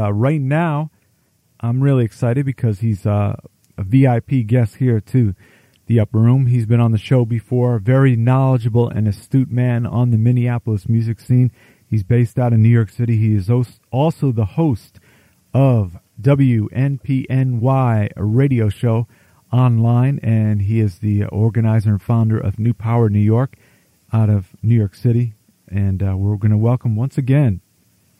Uh, right now, I'm really excited because he's uh, a VIP guest here too. The Upper Room. He's been on the show before. Very knowledgeable and astute man on the Minneapolis music scene. He's based out in New York City. He is also the host of WNPNY radio show online, and he is the organizer and founder of New Power New York out of New York City. And uh, we're going to welcome once again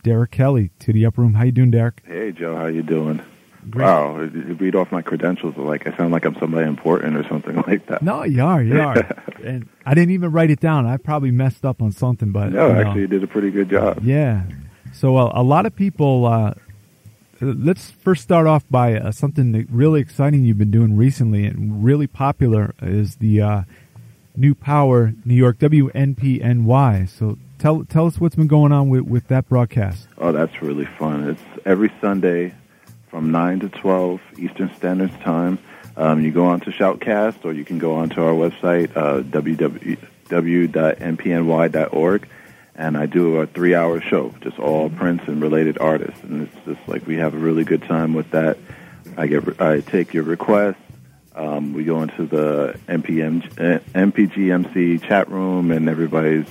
Derek Kelly to the upper room. How you doing, Derek? Hey, Joe. How you doing? Great. Wow, read off my credentials like I sound like I'm somebody important or something like that. No, you are, you are. and I didn't even write it down. I probably messed up on something, but no, you know. actually, you did a pretty good job. Yeah. So uh, a lot of people. Uh, let's first start off by uh, something really exciting you've been doing recently and really popular is the uh, New Power New York WNPNY. So tell tell us what's been going on with, with that broadcast. Oh, that's really fun. It's every Sunday from 9 to 12 Eastern Standard Time. Um, you go on to Shoutcast or you can go on to our website, uh, www.npny.org, and I do a three-hour show, just all Prince and related artists, and it's just like we have a really good time with that. I get, I take your requests. Um, we go into the NPM, NPGMC chat room, and everybody's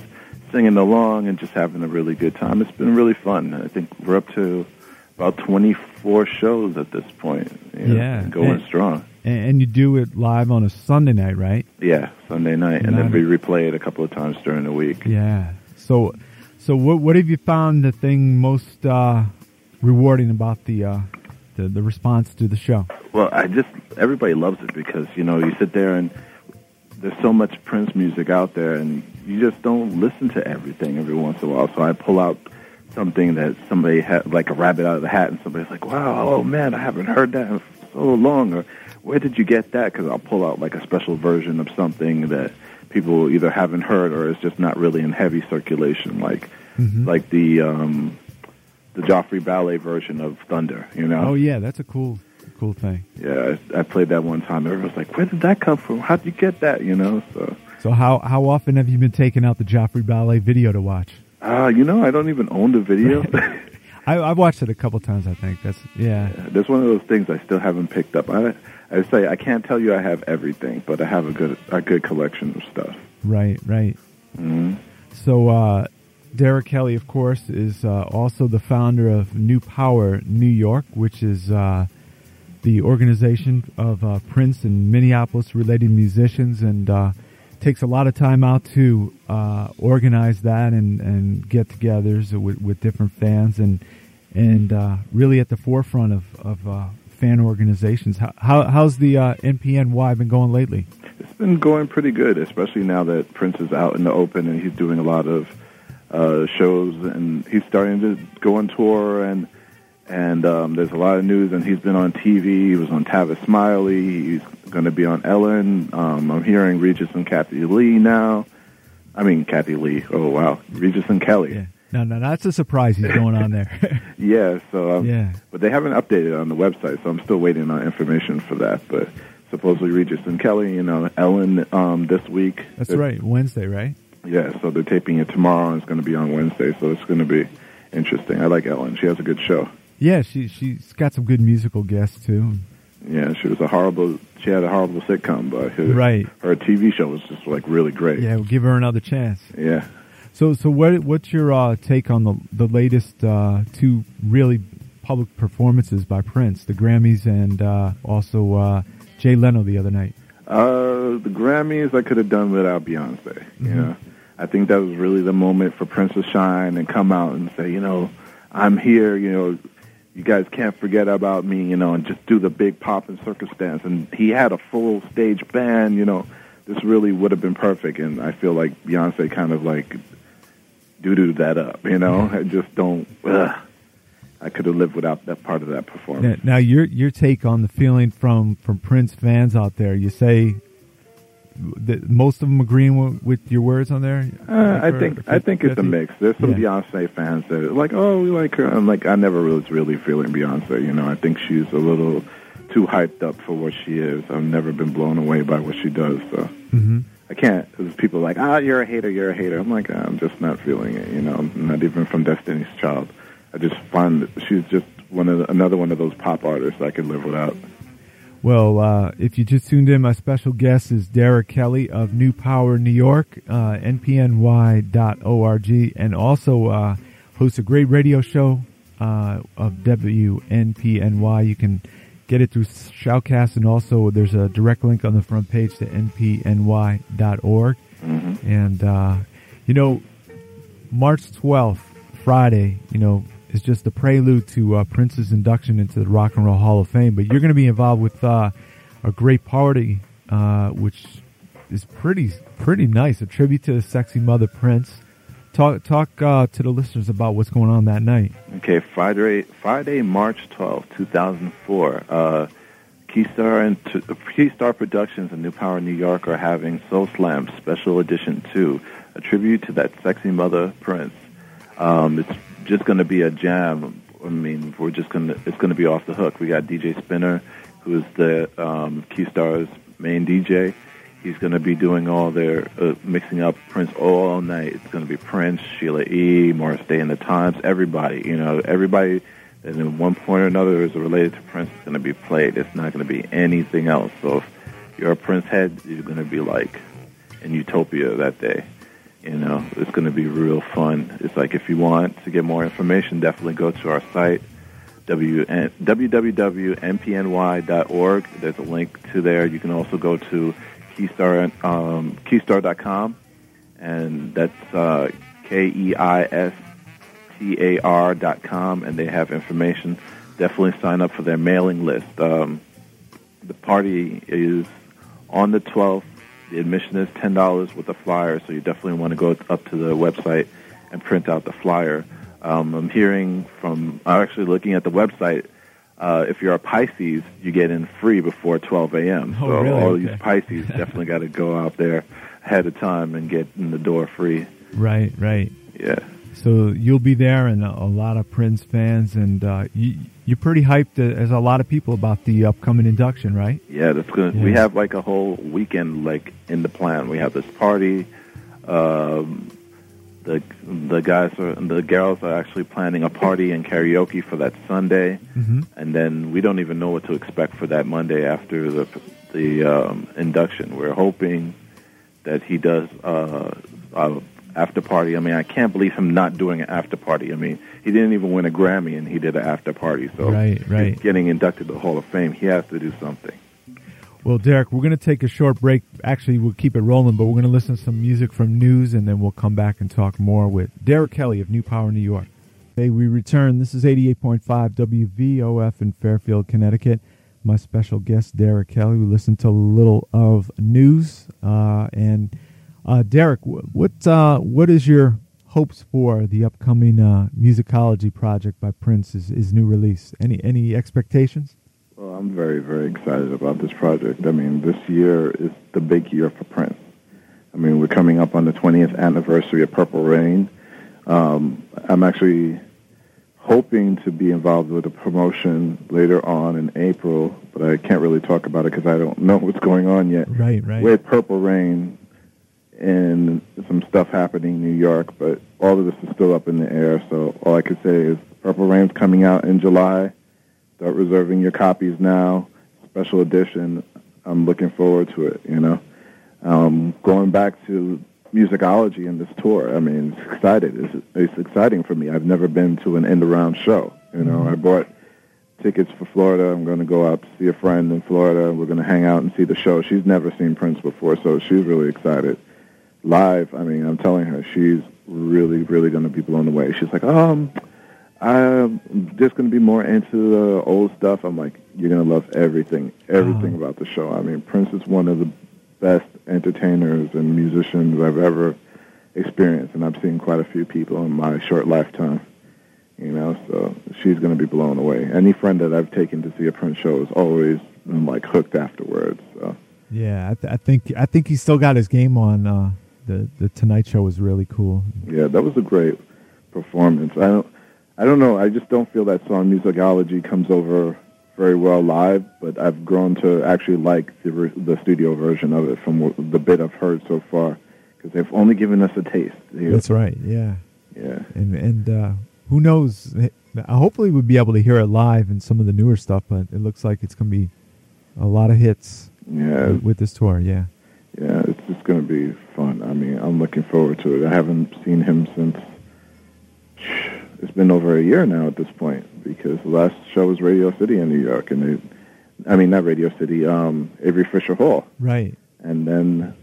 singing along and just having a really good time. It's been really fun. I think we're up to about 24 shows at this point. You know, yeah, going and, strong. And you do it live on a Sunday night, right? Yeah, Sunday night, and then we replay it a couple of times during the week. Yeah. So, so what what have you found the thing most uh, rewarding about the, uh, the the response to the show? Well, I just everybody loves it because you know you sit there and there's so much Prince music out there, and you just don't listen to everything every once in a while. So I pull out something that somebody had, like a rabbit out of the hat, and somebody's like, "Wow, oh man, I haven't heard that in so long," or "Where did you get that?" Because I'll pull out like a special version of something that people either haven't heard or is just not really in heavy circulation, like mm-hmm. like the um, the Joffrey Ballet version of Thunder. You know? Oh yeah, that's a cool cool thing. Yeah, I, I played that one time. Everyone's like, "Where did that come from? How did you get that?" You know, so. So how how often have you been taking out the Joffrey Ballet video to watch? Uh, you know, I don't even own the video. I, I've watched it a couple times. I think that's yeah. yeah. That's one of those things I still haven't picked up. I I say I can't tell you I have everything, but I have a good a good collection of stuff. Right, right. Mm-hmm. So uh, Derek Kelly, of course, is uh, also the founder of New Power New York, which is uh, the organization of uh, Prince and Minneapolis related musicians and uh, takes a lot of time out to uh, organize that and, and get-togethers with, with different fans and and uh, really at the forefront of, of fan organizations. How, how, how's the NPNY been going lately? It's been going pretty good, especially now that Prince is out in the open and he's doing a lot of uh, shows and he's starting to go on tour and and um, there's a lot of news and he's been on TV. He was on Tavis Smiley. He's going to be on Ellen. Um, I'm hearing Regis and Kathie Lee now. I mean, Kathie Lee. Oh, wow. Regis and Kelly. Yeah. No, no, that's a surprise he's going on there. yeah, so, um, yeah. But they haven't updated on the website, so I'm still waiting on information for that. But supposedly Regis and Kelly, you know, Ellen um, this week. That's right, Wednesday, right? Yeah, so they're taping it tomorrow, and it's going to be on Wednesday, so it's going to be interesting. I like Ellen. She has a good show. Yeah, she she's got some good musical guests too. Yeah, she was a horrible. She had a horrible sitcom, but her, right, her TV show was just like really great. Yeah, we'll give her another chance. Yeah. So, so what what's your uh, take on the the latest uh, two really public performances by Prince, the Grammys, and uh, also uh, Jay Leno the other night? Uh, the Grammys I could have done without Beyonce. Mm-hmm. You know, I think that was really the moment for Prince to shine and come out and say, you know, I'm here. You know you guys can't forget about me, you know, and just do the big pop and circus dance. And he had a full stage band, you know. This really would have been perfect, and I feel like Beyonce kind of like doo doo that up, you know. I just don't. Ugh. I could have lived without that part of that performance. Now, now, your your take on the feeling from from Prince fans out there. You say that most of them agreeing with, with your words on there? Uh, I think I think it's a mix. There's some yeah. Beyonce fans that are like, oh, we like her. I'm like, I never was really feeling Beyonce. You know, I think she's a little too hyped up for what she is. I've never been blown away by what she does. So mm-hmm. I can't. Because people are like, ah, oh, you're a hater, you're a hater. I'm like, I'm just not feeling it. You know, I'm not even from Destiny's Child. I just find that she's just one of the, another one of those pop artists I could live without. Well, uh, if you just tuned in, my special guest is Derek Kelly of New Power New York, uh, npny.org, and also uh, hosts a great radio show uh, of WNPNY. You can get it through Shoutcast, and also there's a direct link on the front page to npny.org. Mm-hmm. And, uh, you know, March 12th, Friday, you know, is just the prelude to uh, Prince's induction into the Rock and Roll Hall of Fame. But you're going to be involved with uh, a great party, uh, which is pretty pretty nice. A tribute to the sexy mother Prince. Talk talk uh, to the listeners about what's going on that night. Okay, Friday, Friday, March twelfth, 2004. Uh, Keistar and Keistar Productions in New Power, New York are having Soul Slam Special Edition 2, a tribute to that sexy mother Prince. Um, it's just going to be a jam. I mean, we're just going to, it's going to be off the hook. We got DJ Spinner, who's the um, Keistar's main DJ. He's going to be doing all their uh, mixing up Prince all night. It's going to be Prince, Sheila E., Morris Day and the Times, everybody. You know, everybody that in one point or another is related to Prince is going to be played. It's not going to be anything else. So if you're a Prince head, you're going to be like in utopia that day. You know, it's going to be real fun. It's like if you want to get more information, definitely go to our site, www.npny.org. There's a link to there. You can also go to Keistar, um, Keistar.com, and that's uh, K-E-I-S-T-A-R dot com, and they have information. Definitely sign up for their mailing list. Um, the party is on the 12th the admission is ten dollars with a flyer, so you definitely want to go up to the website and print out the flyer. Um, I'm hearing from, I'm actually looking at the website. Uh, if you're a Pisces, you get in free before 12 a.m. Oh, so really? all Okay. these Pisces definitely got to go out there ahead of time and get in the door free. Right, right. Yeah. So you'll be there, and a, a lot of Prince fans, and uh, you, you're pretty hyped, uh, as a lot of people, about the upcoming induction, right? Yeah, that's good. We have like a whole weekend like in the plan. We have this party. Um, the the guys are the girls are actually planning a party and karaoke for that Sunday, Mm-hmm. and then we don't even know what to expect for that Monday after the the um, induction. We're hoping that he does uh, a after party. I mean, I can't believe him not doing an after party. I mean, he didn't even win a Grammy and he did an after party. So Right, right. he's getting inducted to the Hall of Fame. He has to do something. Well, Derek, we're going to take a short break. Actually, we'll keep it rolling, but we're going to listen to some music from news, and then we'll come back and talk more with Derek Kelly of New Power, New York. Hey, we return. This is 88.5 WVOF in Fairfield, Connecticut. My special guest, Derek Kelly. We listened to a little of news. Uh, and uh, Derek, what uh, what is your hopes for the upcoming uh, musicology project by Prince? His, his new release. Any any expectations? Well, I'm very, very excited about this project. I mean, this year is the big year for Prince. I mean, we're coming up on the 20th anniversary of Purple Rain. Um, I'm actually hoping to be involved with a promotion later on in April, but I can't really talk about it because I don't know what's going on yet. Right, right. With Purple Rain and some stuff happening in New York, but all of this is still up in the air. So all I could say is Purple Rain's coming out in July. Start reserving your copies now. Special edition. I'm looking forward to it. You know, um, going back to musicology and this tour. I mean, it's excited. It's, it's exciting for me. I've never been to an end around show. You know, I bought tickets for Florida. I'm going to go out to see a friend in Florida. We're going to hang out and see the show. She's never seen Prince before, so she's really excited. Live, I mean, I'm telling her she's really, really going to be blown away. She's like, um, I'm just going to be more into the old stuff. I'm like, you're going to love everything, everything Uh-huh. about the show. I mean, Prince is one of the best entertainers and musicians I've ever experienced, and I've seen quite a few people in my short lifetime. You know, so she's going to be blown away. Any friend that I've taken to see a Prince show is always like hooked afterwards. So Yeah, I, th- I think I think he's still got his game on. Uh, the the Tonight Show was really cool. yeah, that was a great performance. I don't, I don't know. I just don't feel that song musicology comes over very well live. But I've grown to actually like the the studio version of it from the bit I've heard so far because they've only given us a taste. That's right. Yeah, Yeah. and and uh, who knows? hopefully we'll be able to hear it live and some of the newer stuff, but it looks like it's going to be a lot of hits. Yeah, with, with this tour. Yeah, it's going to be fun. I mean, I'm looking forward to it. I haven't seen him since it's been over a year now at this point because the last show was Radio City in New York, and it, I mean not Radio City, um, Avery Fisher Hall. Right. And then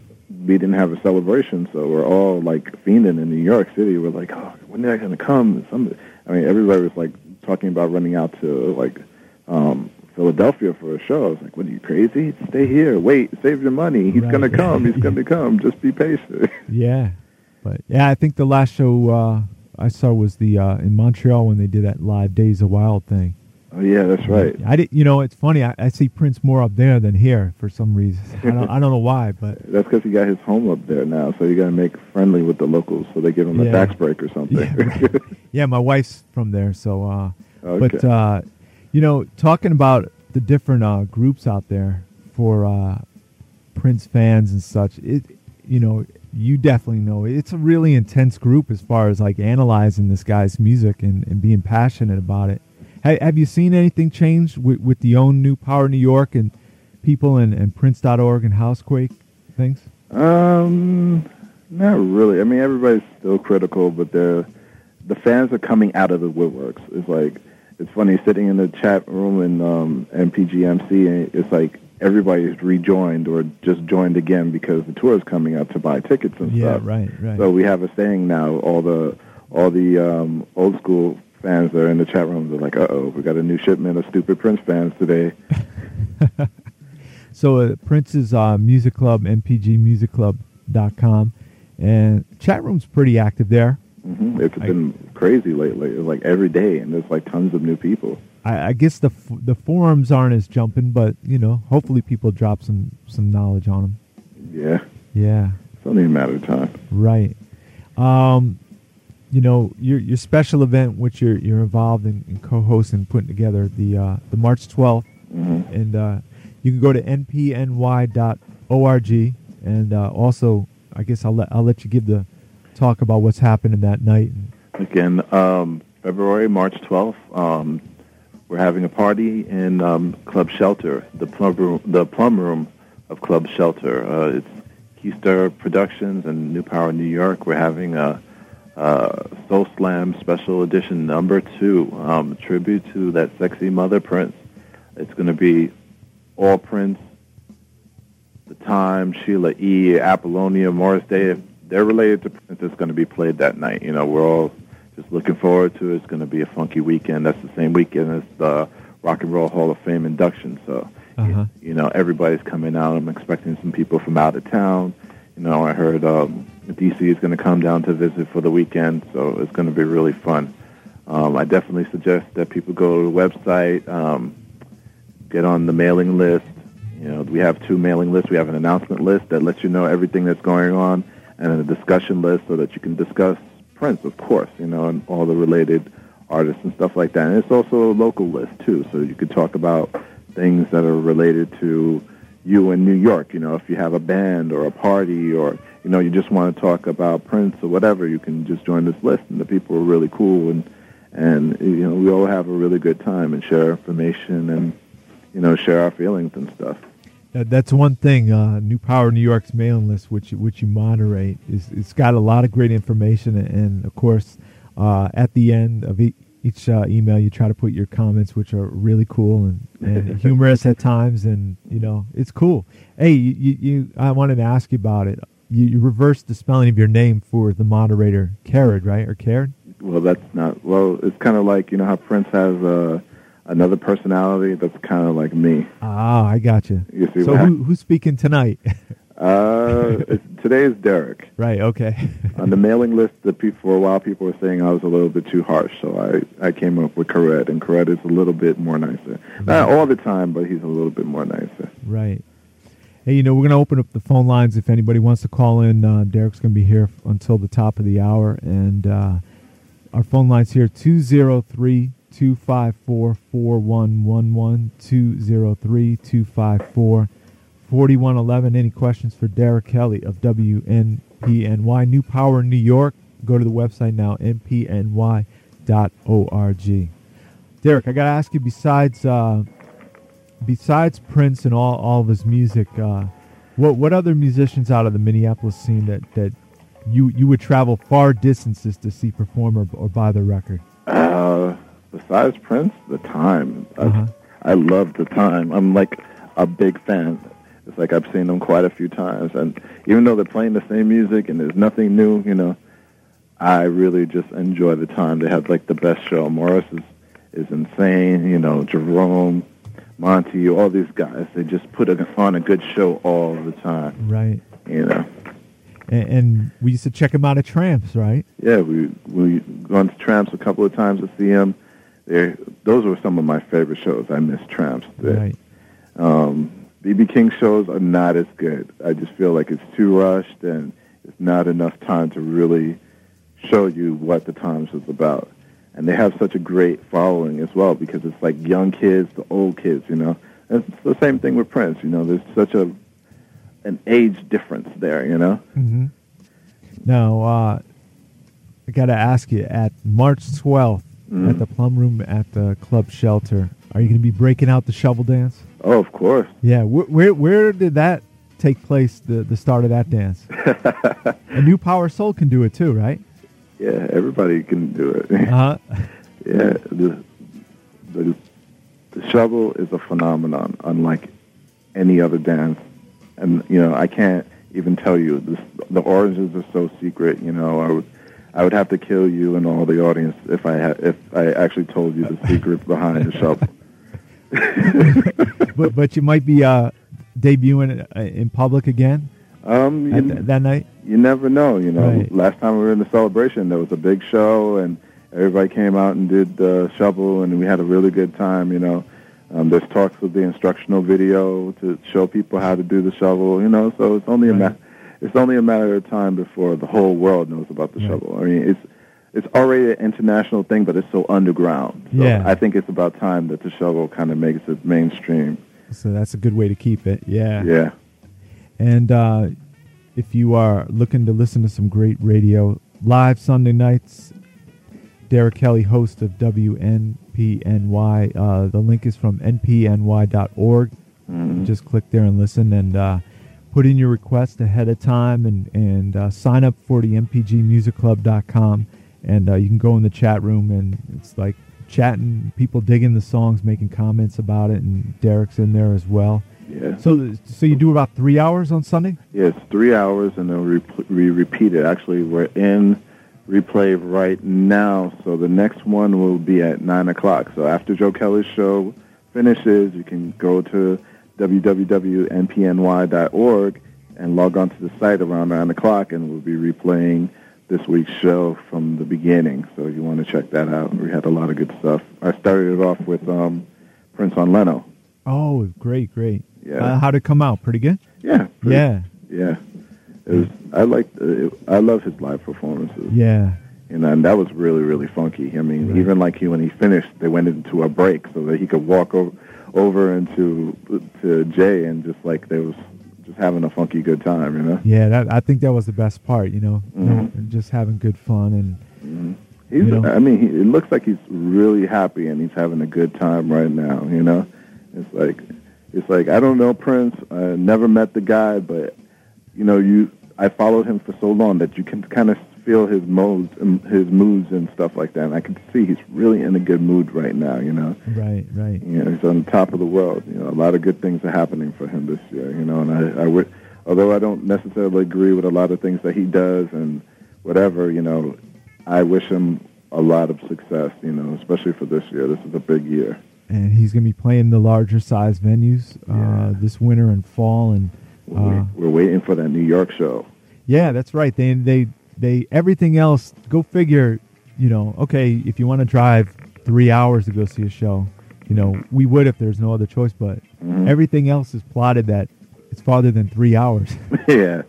we didn't have a celebration, so we're all like fiending in New York City. We're like, oh, when are they going to come? Some, I mean, everybody was like talking about running out to like um, Philadelphia for a show. I was like, what are you crazy? Stay here. Wait, save your money. He's right. going to come. He's going to come. Just be patient. Yeah. But yeah, I think the last show uh, I saw was the uh, in Montreal when they did that live Days of Wild thing. Oh yeah, that's right. I did. You know, it's funny. I, I see Prince more up there than here for some reason. I don't, I don't know why, but that's because he got his home up there now. So you got to make friendly with the locals, so they give him yeah. a tax break or something. Yeah, right. yeah, my wife's from there, so. Uh, okay. But uh, you know, talking about the different uh, groups out there for uh, Prince fans and such, it you know you definitely know it's a really intense group as far as like analyzing this guy's music and, and being passionate about it. Have, have you seen anything change with, with the own New Power New York and people and, and Prince.org and Housequake things? Um, not really. I mean, everybody's still critical, but the the fans are coming out of the woodworks. It's like it's funny sitting in the chat room in um, NPGMC, and it's like everybody's rejoined or just joined again because the tour is coming up to buy tickets and yeah, stuff. Yeah, right, right. So we have a saying now. All the all the um, old school fans that are in the chat rooms are like, "Uh oh, we got a new shipment of stupid Prince fans today." so uh, Prince's uh, music club, npgmusicclub.com, and chat room's pretty active there. Mm-hmm. It's been crazy lately. It's like every day, and there's like tons of new people. I, I guess the the forums aren't as jumping, but you know, hopefully people drop some some knowledge on them. Yeah. Yeah. It's only a matter of time. Right. Um, you know, your your special event, which you're you're involved in, in co-hosting, putting together the uh, the March 12th, mm-hmm. and uh, you can go to npny.org, and uh, also, I guess I'll let I'll let you give the talk about what's happening that night. Again, um, February March 12th. Um, we're having a party in um, Club Shelter, the plum room, the plum room of Club Shelter. Uh, it's Keistar Productions and New Power New York. We're having a, a Soul Slam special edition number two, um, tribute to that sexy mother Prince. It's going to be all Prince, The Time, Sheila E., Apollonia, Morris Day. If they're related to Prince, it's going to be played that night. You know, we're all just looking forward to it. It's going to be a funky weekend. That's the same weekend as the Rock and Roll Hall of Fame induction. So, uh-huh. you, you know, everybody's coming out. I'm expecting some people from out of town. You know, I heard um, DC is going to come down to visit for the weekend, so it's going to be really fun. Um, I definitely suggest that people go to the website, um, get on the mailing list. You know, we have two mailing lists. We have an announcement list that lets you know everything that's going on, and a discussion list so that you can discuss Prince, of course, you know, and all the related artists and stuff like that. And it's also a local list too, so you could talk about things that are related to you in New York. You know, if you have a band or a party or you know you just want to talk about Prince or whatever, you can just join this list. And the people are really cool, and and you know we all have a really good time and share information and you know share our feelings and stuff. That's one thing. Uh, New Power New York's mailing list, which which you moderate, is it's got a lot of great information, and of course, uh, at the end of each uh, email, you try to put your comments, which are really cool and, and humorous at times, and you know it's cool. Hey, you, you I wanted to ask you about it. You, you reversed the spelling of your name for the moderator, Carrad, right, or Carrad? Well, that's not. Well, it's kind of like you know how Prince has a uh, another personality that's kind of like me. Ah, I got you. You see, so who, who's speaking tonight? uh, today is Derek. Right. Okay. On the mailing list, the people for a while people were saying I was a little bit too harsh, so I I came up with Carrad, and Carrad is a little bit more nicer. Right. Not all the time, but he's a little bit more nicer. Right. Hey, you know, we're going to open up the phone lines if anybody wants to call in. Uh, Derek's going to be here until the top of the hour. And uh, our phone lines here 203 254 4111 203 254 4111. Any questions for Derek Kelly of WNPNY New Power New York? Go to the website now, npny.org. Derek, I got to ask you. Besides, uh, besides Prince and all, all of his music, uh, what what other musicians out of the Minneapolis scene that, that you you would travel far distances to see perform or, or buy the record? Uh, besides Prince, the time. Uh-huh. I, love the time. I'm like a big fan. It's like I've seen them quite a few times, and even though they're playing the same music and there's nothing new, you know, I really just enjoy the time. They have like the best show. Morris is is insane. You know, Jerome, Monte, all these guys. They just put on a good show all the time. Right. You know. And, and we used to check him out at Tramps, right? Yeah, we we gone to Tramps a couple of times to see him. They those were some of my favorite shows. I miss Tramps. Right. Um, BB King shows are not as good. I just feel like it's too rushed and it's not enough time to really show you what the Times is about. And they have such a great following as well because it's like young kids to old kids, you know. And it's the same thing with Prince, you know. There's such a an age difference there, you know. Mm-hmm. Now, uh, I got to ask you at March 12th Mhm. at the Plum Room at the Club Shelter, are you going to be breaking out the shovel dance? Oh, of course. Yeah. Wh- where where did that take place? The the start of that dance. A new Power Soul can do it too, right? Yeah, everybody can do it. Uh huh. Yeah, the, the the shovel is a phenomenon, unlike any other dance. And you know, I can't even tell you. This, the origins are so secret. You know, I would I would have to kill you and all the audience if I had if I actually told you the secret behind the shovel. but but you might be uh, debuting uh, in public again Um, you, th- that night. you never know. You know, Right. last time we were in the celebration, there was a big show, and everybody came out and did the shovel, and we had a really good time. You know, um, there's talks of the instructional video to show people how to do the shovel. You know, so it's only a Right. ma- it's only a matter of time before the whole world knows about the Right. shovel. I mean, it's it's already an international thing, but it's so underground. So Yeah. I think it's about time that the shovel kind of makes it mainstream. So that's a good way to keep it. Yeah. Yeah. And uh, if you are looking to listen to some great radio live Sunday nights, Derek Kelly, host of WNPNY. Uh, the link is from npny.org. Mhm. Just click there and listen and uh, put in your request ahead of time and, and uh, sign up for the npgmusicclub.com. And uh, you can go in the chat room and it's like chatting, people digging the songs, making comments about it, and Derek's in there as well. Yeah. So, so you do about three hours on Sunday? Yeah, three hours, and then we, rep- we repeat it. Actually, we're in replay right now, so the next one will be at 9 o'clock. So after Joe Kelley's show finishes, you can go to www.npny.org and log on to the site around 9 o'clock, and we'll be replaying this week's show from the beginning. So you want to check that out. We had a lot of good stuff. I started it off with um, Prince on Leno. Oh, great, great. Yeah. Uh, how'd it come out? Pretty good? Yeah. pretty- Yeah, Yeah. It was, I like. Uh, I love his live performances. yeah. Know, and that was really, really funky. I mean, Right. even like he, when he finished, they went into a break so that he could walk over, over into to Jay and just like they was just having a funky good time. You know, Yeah, that, I think that was the best part, you know, Mhm. just having good fun. And mm he's. You know? I mean, he, it looks like he's really happy and he's having a good time right now. You know, it's like it's like I don't know Prince. I never met the guy, but you know, you I followed him for so long that you can kind of feel his modes, and his moods and stuff like that. And I can see he's really in a good mood right now. You know, right, right. you know, he's on top of the world. You know, a lot of good things are happening for him this year. You know, and I, I would, although I don't necessarily agree with a lot of things that he does and whatever, you know, I wish him a lot of success. You know, especially for this year. This is a big year. And he's going to be playing the larger size venues uh, Yeah. this winter and fall. And We're, uh, we're waiting for that New York show. yeah, that's right. They, they, they, everything else, go figure, you know, okay, if you want to drive three hours to go see a show, you know, we would if there's no other choice, but everything else is plotted that it's farther than three hours. yeah.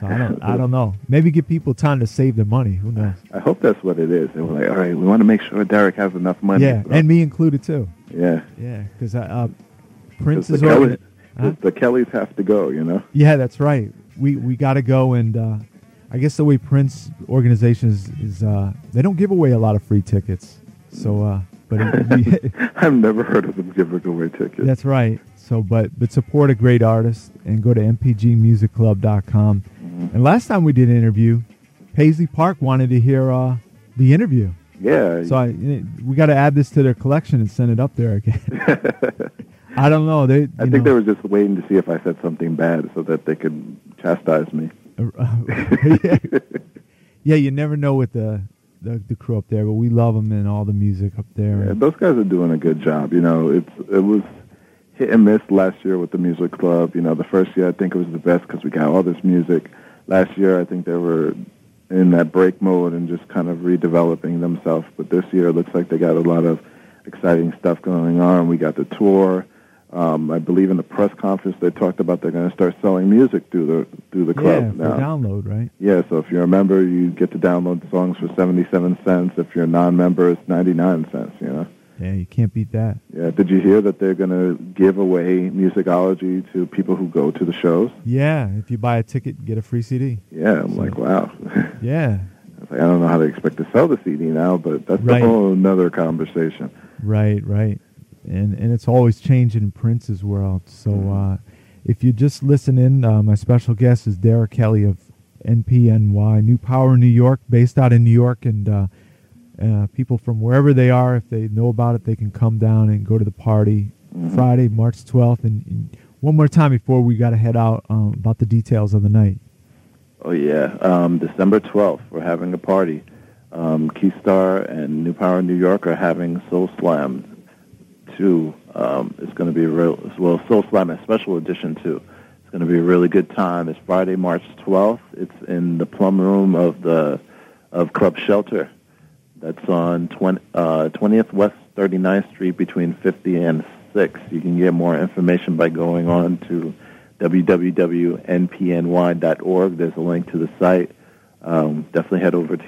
So I don't, I don't know. Maybe give people time to save their money. Who knows? I hope that's what it is. They were like, all right, we want to make sure Derek has enough money. Yeah, and me included too. yeah. Yeah, because uh, Prince 'Cause is the. Kelly, Huh? the Kellys have to go, you know? Yeah, that's right. We we got to go, and uh, I guess the way Prince organizations is, uh, they don't give away a lot of free tickets. So, uh, but but it, I've never heard of them giving away tickets. that's right. So, but but support a great artist and go to npgmusicclub.com. Mm-hmm. And last time we did an interview, Paisley Park wanted to hear uh, the interview. Yeah. So I, we got to add this to their collection and send it up there again. I don't know. They, I think know, they were just waiting to see if I said something bad so that they could chastise me. Yeah. you never know with the, the the crew up there, but we love them and all the music up there. Yeah, those guys are doing a good job. You know, it's it was hit and miss last year with the music club. You know, the first year I think it was the best because we got all this music. Last year I think they were in that break mode and just kind of redeveloping themselves. But this year it looks like they got a lot of exciting stuff going on. We got the tour. Um, I believe in the press conference they talked about they're going to start selling music through the through the yeah, club for now. download, right? Yeah, so if you're a member, you get to download songs for 77 cents. If you're a non-member, it's 99 cents, you know. Yeah, you can't beat that. Yeah, did you hear that they're going to give away musicology to people who go to the shows? Yeah, if you buy a ticket, you get a free CD. Yeah, I'm like, wow. Yeah, I like, I don't know how they expect to sell the CD now, but that's Right. a whole another conversation. right, right. And and it's always changing in Prince's world. So Mhm. uh, if you just listen in, uh, my special guest is Derek Kelly of NPNY, New Power New York, based out in New York, and uh, uh, people from wherever they are, if they know about it, they can come down and go to the party Mhm. Friday, March 12th. And, and one more time before we got to head out um, about the details of the night. Oh yeah, um, December twelfth, we're having a party. Um, Keistar and New Power New York are having Soul Slam two. Um, it's going to be real well Soul Slam a special edition too. It's going to be a really good time. It's Friday, March twelfth. It's in the plum room of the of Club Shelter. That's on 20, uh, 20th West 39th Street between 50 and 6. You can get more information by going on to www.npny.org. There's a link to the site. Um, definitely head over to,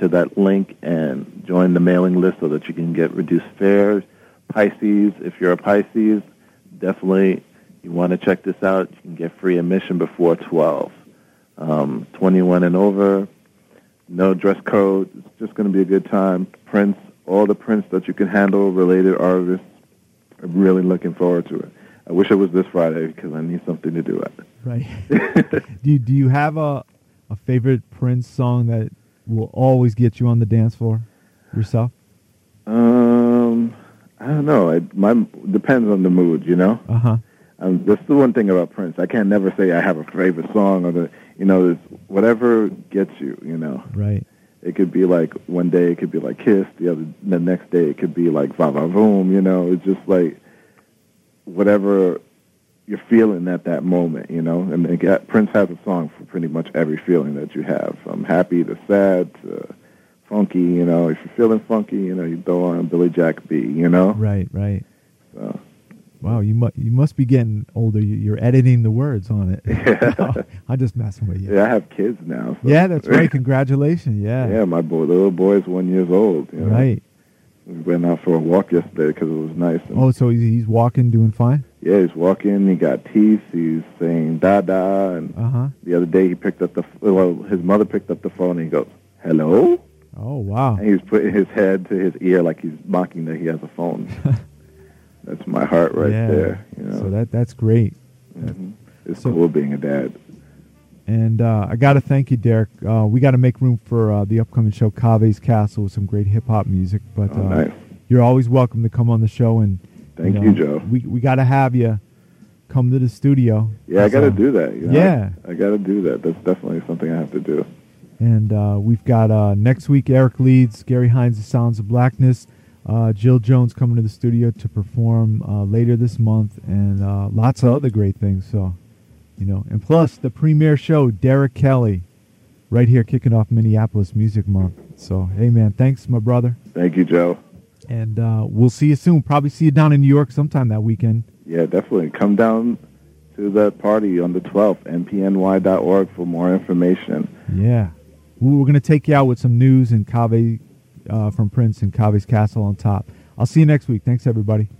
to that link and join the mailing list so that you can get reduced fares. Pisces, if you're a Pisces, definitely you want to check this out. You can get free admission before 12. Um, 21 and over, no dress code. It's just going to be a good time. Prince, all the Prince that you can handle, related artists. I'm really looking forward to it. I wish it was this Friday because I need something to do it. Right. do you, do you have a a favorite Prince song that will always get you on the dance floor yourself? Um, I don't know. It my depends on the mood, you know. Uh huh. Um, that's the one thing about Prince. I can't never say I have a favorite song or the, you know, it's whatever gets you, you know. Right. It could be like one day it could be like Kiss, the other the next day it could be like Va Va Voom, you know. It's just like whatever you're feeling at that moment, you know. And got, Prince has a song for pretty much every feeling that you have, from happy to sad to funky. You know, if you're feeling funky, you know, you throw on Billy Jack B. You know. Right. Right. So, Wow. You must you must be getting older. You- You're editing the words on it. Yeah. I'm just messing with you. yeah, I have kids now. So. Yeah, that's right. Congratulations. Yeah. Yeah, my boy, the little boy's one years old. You know? Right. We went out for a walk yesterday because it was nice. And Oh, so he's, he's walking, doing fine. Yeah, he's walking. He got teeth. He's saying da da. And Uh huh. the other day he picked up the well, his mother picked up the phone and he goes, "Hello," Oh wow. and he's putting his head to his ear like he's mocking that he has a phone. That's my heart right yeah. there. You know, So that that's great. Mhm. it's so- cool being a dad. And uh, I got to thank you, Derek. Uh, we got to make room for uh, the upcoming show, Cave's Castle, with some great hip hop music. But Oh, uh, nice. you're always welcome to come on the show. And Thank know, you, Joe. We we got to have you come to the studio. Yeah, I got to So- do that. You know? Yeah. I, got to do that. That's definitely something I have to do. And uh, we've got uh, next week Eric Leeds, Gary Hines, The Sounds of Blackness, uh, Jill Jones coming to the studio to perform uh, later this month, and uh, lots of other great things. So, you know, and plus the premiere show, Derek Kelly, right here kicking off Minneapolis Music Month. So, hey man, thanks, my brother, Thank you, Joe. and uh, we'll see you soon. Probably see you down in New York sometime that weekend. Yeah, definitely. Come down to the party on the 12th, npny.org for more information. Yeah. We're going to take you out with some news and Cave uh, from Prince and Cave's Castle on top. I'll see you next week. Thanks, everybody.